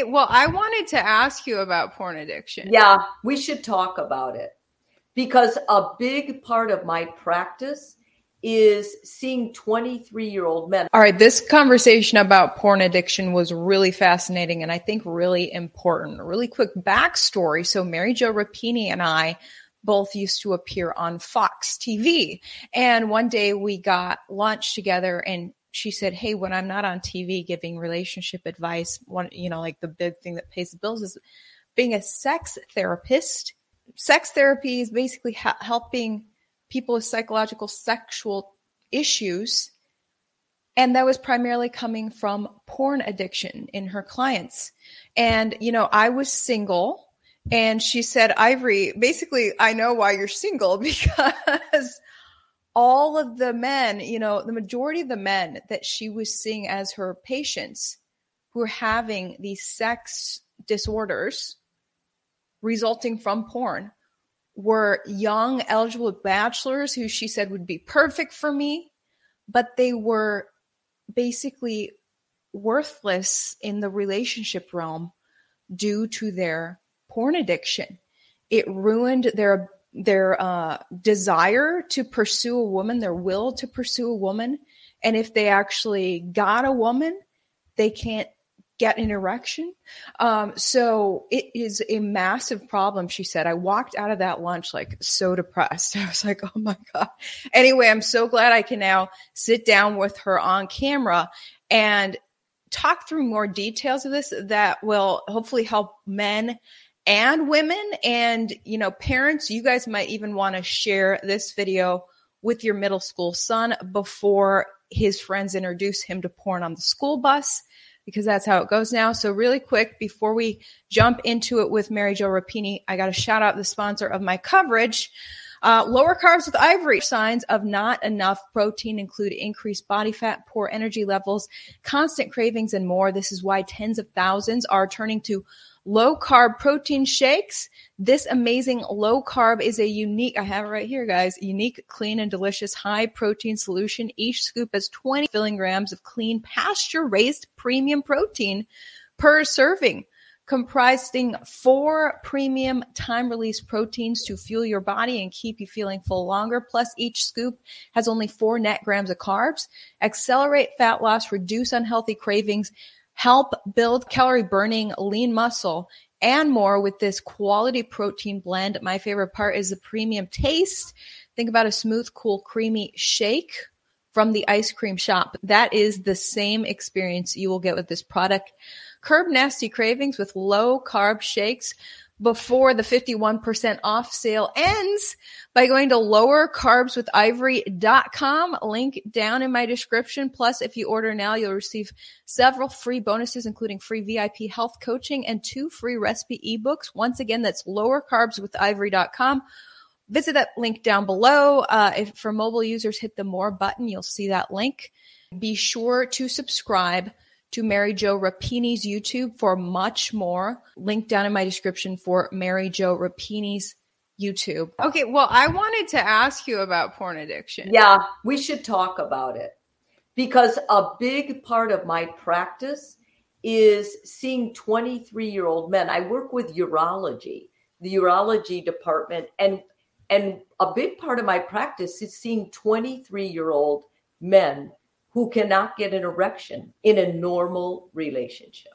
Okay, well, I wanted to ask you about porn addiction. Yeah, we should talk about it because a big part of my practice is seeing 23 year old men. All right, this conversation about porn addiction was really fascinating and I think really important. A really quick backstory. So, Mary Jo Rapini and I both used to appear on Fox TV. And one day we got lunch together and she said, Hey, when I'm not on TV giving relationship advice, one, you know, like the big thing that pays the bills is being a sex therapist. Sex therapy is basically ha- helping people with psychological sexual issues. And that was primarily coming from porn addiction in her clients. And, you know, I was single and she said, Ivory, basically, I know why you're single because all of the men, you know, the majority of the men that she was seeing as her patients who were having these sex disorders resulting from porn were young eligible bachelors who she said would be perfect for me, but they were basically worthless in the relationship realm due to their porn addiction. It ruined their their uh, desire to pursue a woman, their will to pursue a woman, and if they actually got a woman, they can't get an erection. Um, so it is a massive problem, she said. I walked out of that lunch like so depressed. I was like, oh my God. Anyway, I'm so glad I can now sit down with her on camera and talk through more details of this that will hopefully help men and women and you know parents you guys might even want to share this video with your middle school son before his friends introduce him to porn on the school bus because that's how it goes now. So, really quick, before we jump into it with Mary Jo Rapini, I got to shout out the sponsor of my coverage. Uh, lower carbs with ivory signs of not enough protein include increased body fat, poor energy levels, constant cravings, and more. This is why tens of thousands are turning to low carb protein shakes. This amazing low carb is a unique, I have it right here, guys, unique, clean, and delicious high protein solution. Each scoop has 20 filling grams of clean, pasture raised premium protein per serving comprising four premium time release proteins to fuel your body and keep you feeling full longer. Plus, each scoop has only four net grams of carbs. Accelerate fat loss, reduce unhealthy cravings, help build calorie burning lean muscle and more with this quality protein blend. My favorite part is the premium taste. Think about a smooth, cool, creamy shake from the ice cream shop. That is the same experience you will get with this product. Curb nasty cravings with low carb shakes before the 51% off sale ends by going to lowercarbswithivory.com. Link down in my description. Plus, if you order now, you'll receive several free bonuses, including free VIP health coaching and two free recipe ebooks. Once again, that's lowercarbswithivory.com. Visit that link down below. Uh, if for mobile users, hit the more button. You'll see that link. Be sure to subscribe to Mary Jo Rapini's YouTube for much more. Link down in my description for Mary Jo Rapini's YouTube. Okay, well, I wanted to ask you about porn addiction. Yeah, we should talk about it because a big part of my practice is seeing 23 year old men. I work with urology, the urology department, and and a big part of my practice is seeing 23 year old men who cannot get an erection in a normal relationship.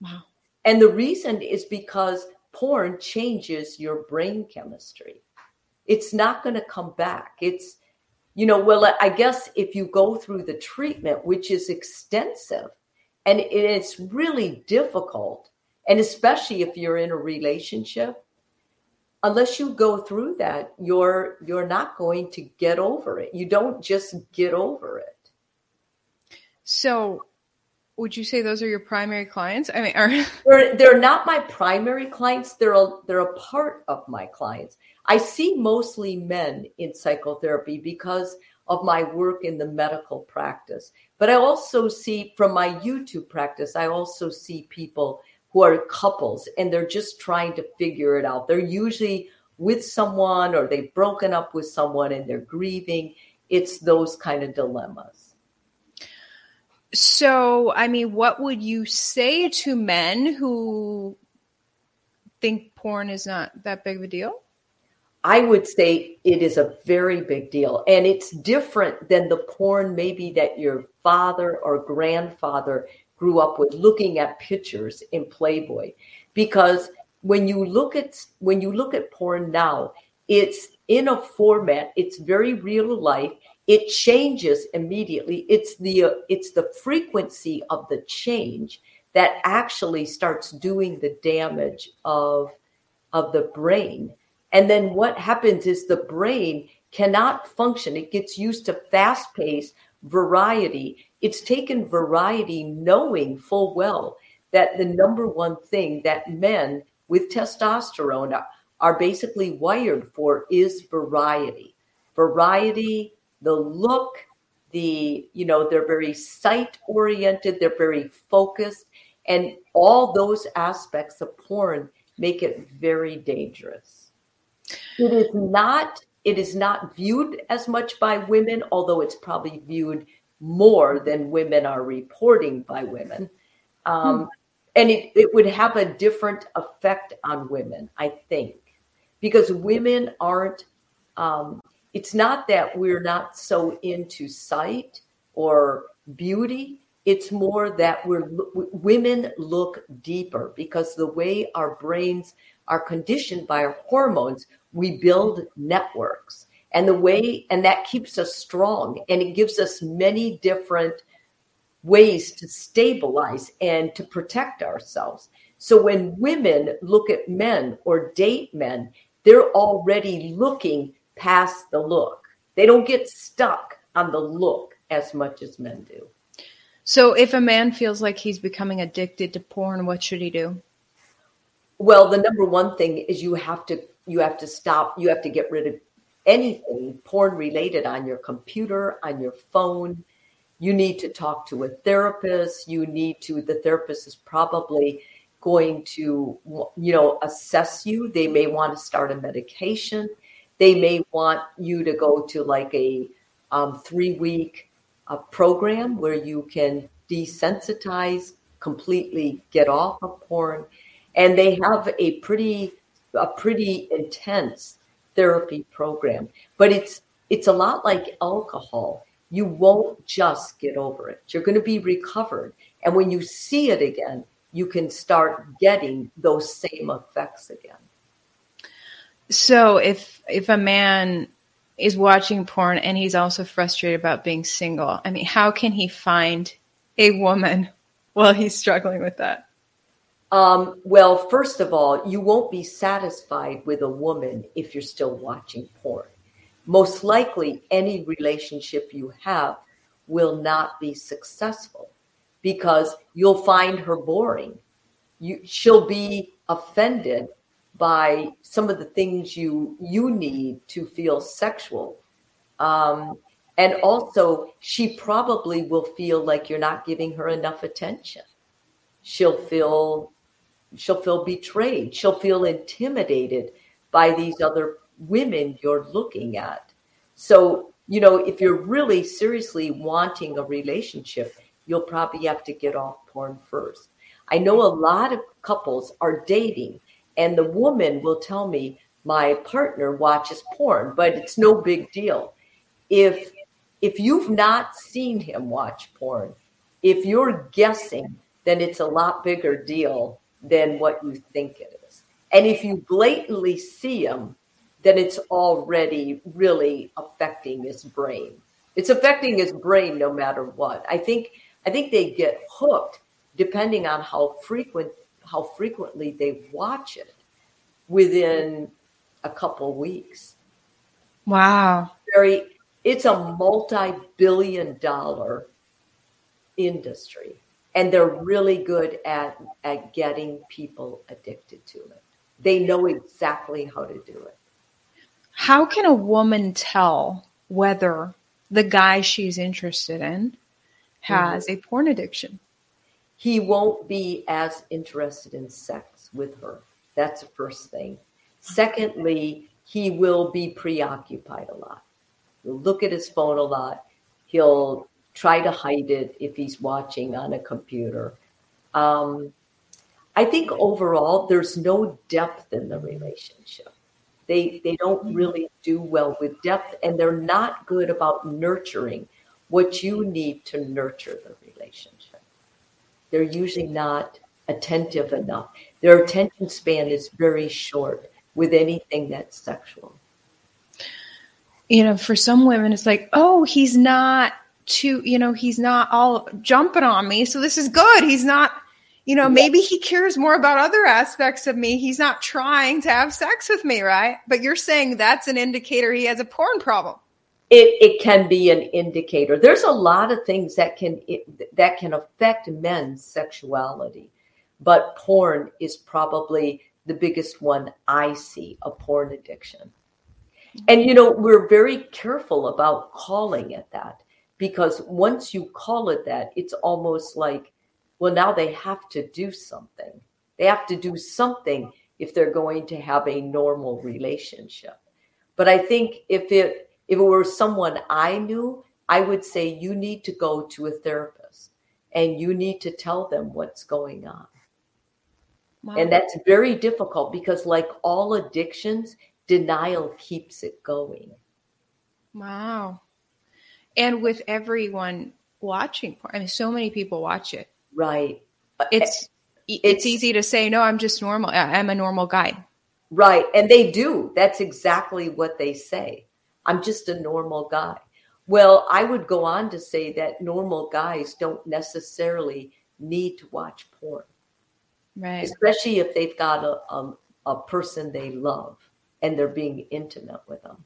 Wow. And the reason is because porn changes your brain chemistry. It's not going to come back. It's, you know, well, I guess if you go through the treatment, which is extensive and it's really difficult, and especially if you're in a relationship, unless you go through that, you're you're not going to get over it. You don't just get over it. So, would you say those are your primary clients? I mean, are they're they're not my primary clients. They're a they're a part of my clients. I see mostly men in psychotherapy because of my work in the medical practice. But I also see from my YouTube practice, I also see people who are couples and they're just trying to figure it out. They're usually with someone or they've broken up with someone and they're grieving. It's those kind of dilemmas. So, I mean, what would you say to men who think porn is not that big of a deal? I would say it is a very big deal. And it's different than the porn maybe that your father or grandfather grew up with looking at pictures in Playboy. Because when you look at when you look at porn now, it's in a format, it's very real life. It changes immediately. It's the uh, it's the frequency of the change that actually starts doing the damage of of the brain and then what happens is the brain cannot function. It gets used to fast pace variety. It's taken variety knowing full well that the number one thing that men with testosterone are, basically wired for is variety. Variety, the look, the, you know, they're very sight oriented, they're very focused, and all those aspects of porn make it very dangerous. It is not it is not viewed as much by women, although it's probably viewed more than women are reporting by women. Um, hmm. And it, it would have a different effect on women, I think, because women aren't, um, it's not that we're not so into sight or beauty. It's more that we're women look deeper because the way our brains are conditioned by our hormones, we build networks and the way and that keeps us strong and it gives us many different ways to stabilize and to protect ourselves so when women look at men or date men they're already looking past the look they don't get stuck on the look as much as men do so if a man feels like he's becoming addicted to porn what should he do well the number one thing is you have to you have to stop, you have to get rid of anything porn related on your computer, on your phone. You need to talk to a therapist. You need to, the therapist is probably going to, you know, assess you. They may want to start a medication. They may want you to go to like a um, three week uh, program where you can desensitize, completely get off of porn. And they have a pretty a pretty intense therapy program. But it's it's a lot like alcohol. You won't just get over it. You're going to be recovered. And when you see it again, you can start getting those same effects again. So if if a man is watching porn and he's also frustrated about being single, I mean, how can he find a woman while he's struggling with that? Um, well, first of all, you won't be satisfied with a woman if you're still watching porn. Most likely, any relationship you have will not be successful because you'll find her boring. You, she'll be offended by some of the things you you need to feel sexual. Um, and also, she probably will feel like you're not giving her enough attention. She'll feel she'll feel betrayed. She'll feel intimidated by these other women you're looking at. So, you know, if you're really seriously wanting a relationship, you'll probably have to get off porn first. I know a lot of couples are dating, and the woman will tell me, my partner watches porn, but it's no big deal. If if you've not seen him watch porn, if you're guessing, then it's a lot bigger deal than what you think it is. And if you blatantly see him, then it's already really affecting his brain. It's affecting his brain no matter what. I think I think they get hooked depending on how frequent how frequently they watch it within a couple weeks. Wow. Very it's a multi-billion dollar industry and they're really good at at getting people addicted to it. They know exactly how to do it. How can a woman tell whether the guy she's interested in has mm-hmm. a porn addiction? He won't be as interested in sex with her. That's the first thing. Secondly, he will be preoccupied a lot. He'll look at his phone a lot. He'll try to hide it if he's watching on a computer. Um, I think overall, there's no depth in the relationship. They, they don't really do well with depth, and they're not good about nurturing what you need to nurture the relationship. They're usually not attentive enough. Their attention span is very short with anything that's sexual. You know, for some women, it's like, oh, he's not too, you know, he's not all jumping on me. So this is good. He's not, you know, maybe he cares more about other aspects of me. He's not trying to have sex with me, right? But you're saying that's an indicator he has a porn problem. It, it can be an indicator. There's a lot of things that can it, that can affect men's sexuality, but porn is probably the biggest one I see a porn addiction. And you know, we're very careful about calling it that because once you call it that, it's almost like, well, now they have to do something. They have to do something if they're going to have a normal relationship. But I think if it if it were someone I knew, I would say you need to go to a therapist and you need to tell them what's going on. Wow. And that's very difficult because, like all addictions, denial keeps it going. Wow. And with everyone watching, I mean, so many people watch it. Right. It's it's, it's easy to say, no, I'm just normal. I'm a normal guy. Right. And they do. That's exactly what they say. I'm just a normal guy. Well, I would go on to say that normal guys don't necessarily need to watch porn. Right. Especially if they've got a, a, a person they love and they're being intimate with them.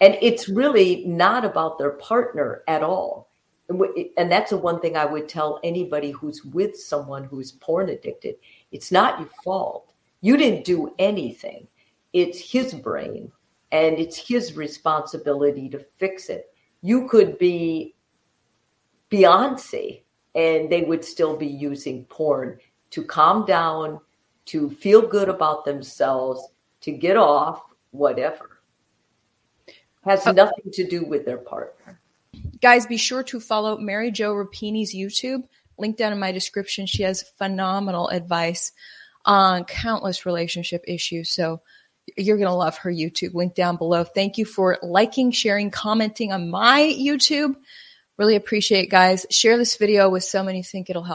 And it's really not about their partner at all. And that's the one thing I would tell anybody who's with someone who's porn addicted. It's not your fault. You didn't do anything. It's his brain and it's his responsibility to fix it. You could be Beyonce and they would still be using porn to calm down, to feel good about themselves, to get off, whatever. Has uh, nothing to do with their partner. Guys, be sure to follow Mary Jo Rapini's YouTube. Link down in my description. She has phenomenal advice on countless relationship issues. So you're going to love her YouTube. Link down below. Thank you for liking, sharing, commenting on my YouTube. Really appreciate guys. Share this video with someone you think it'll help.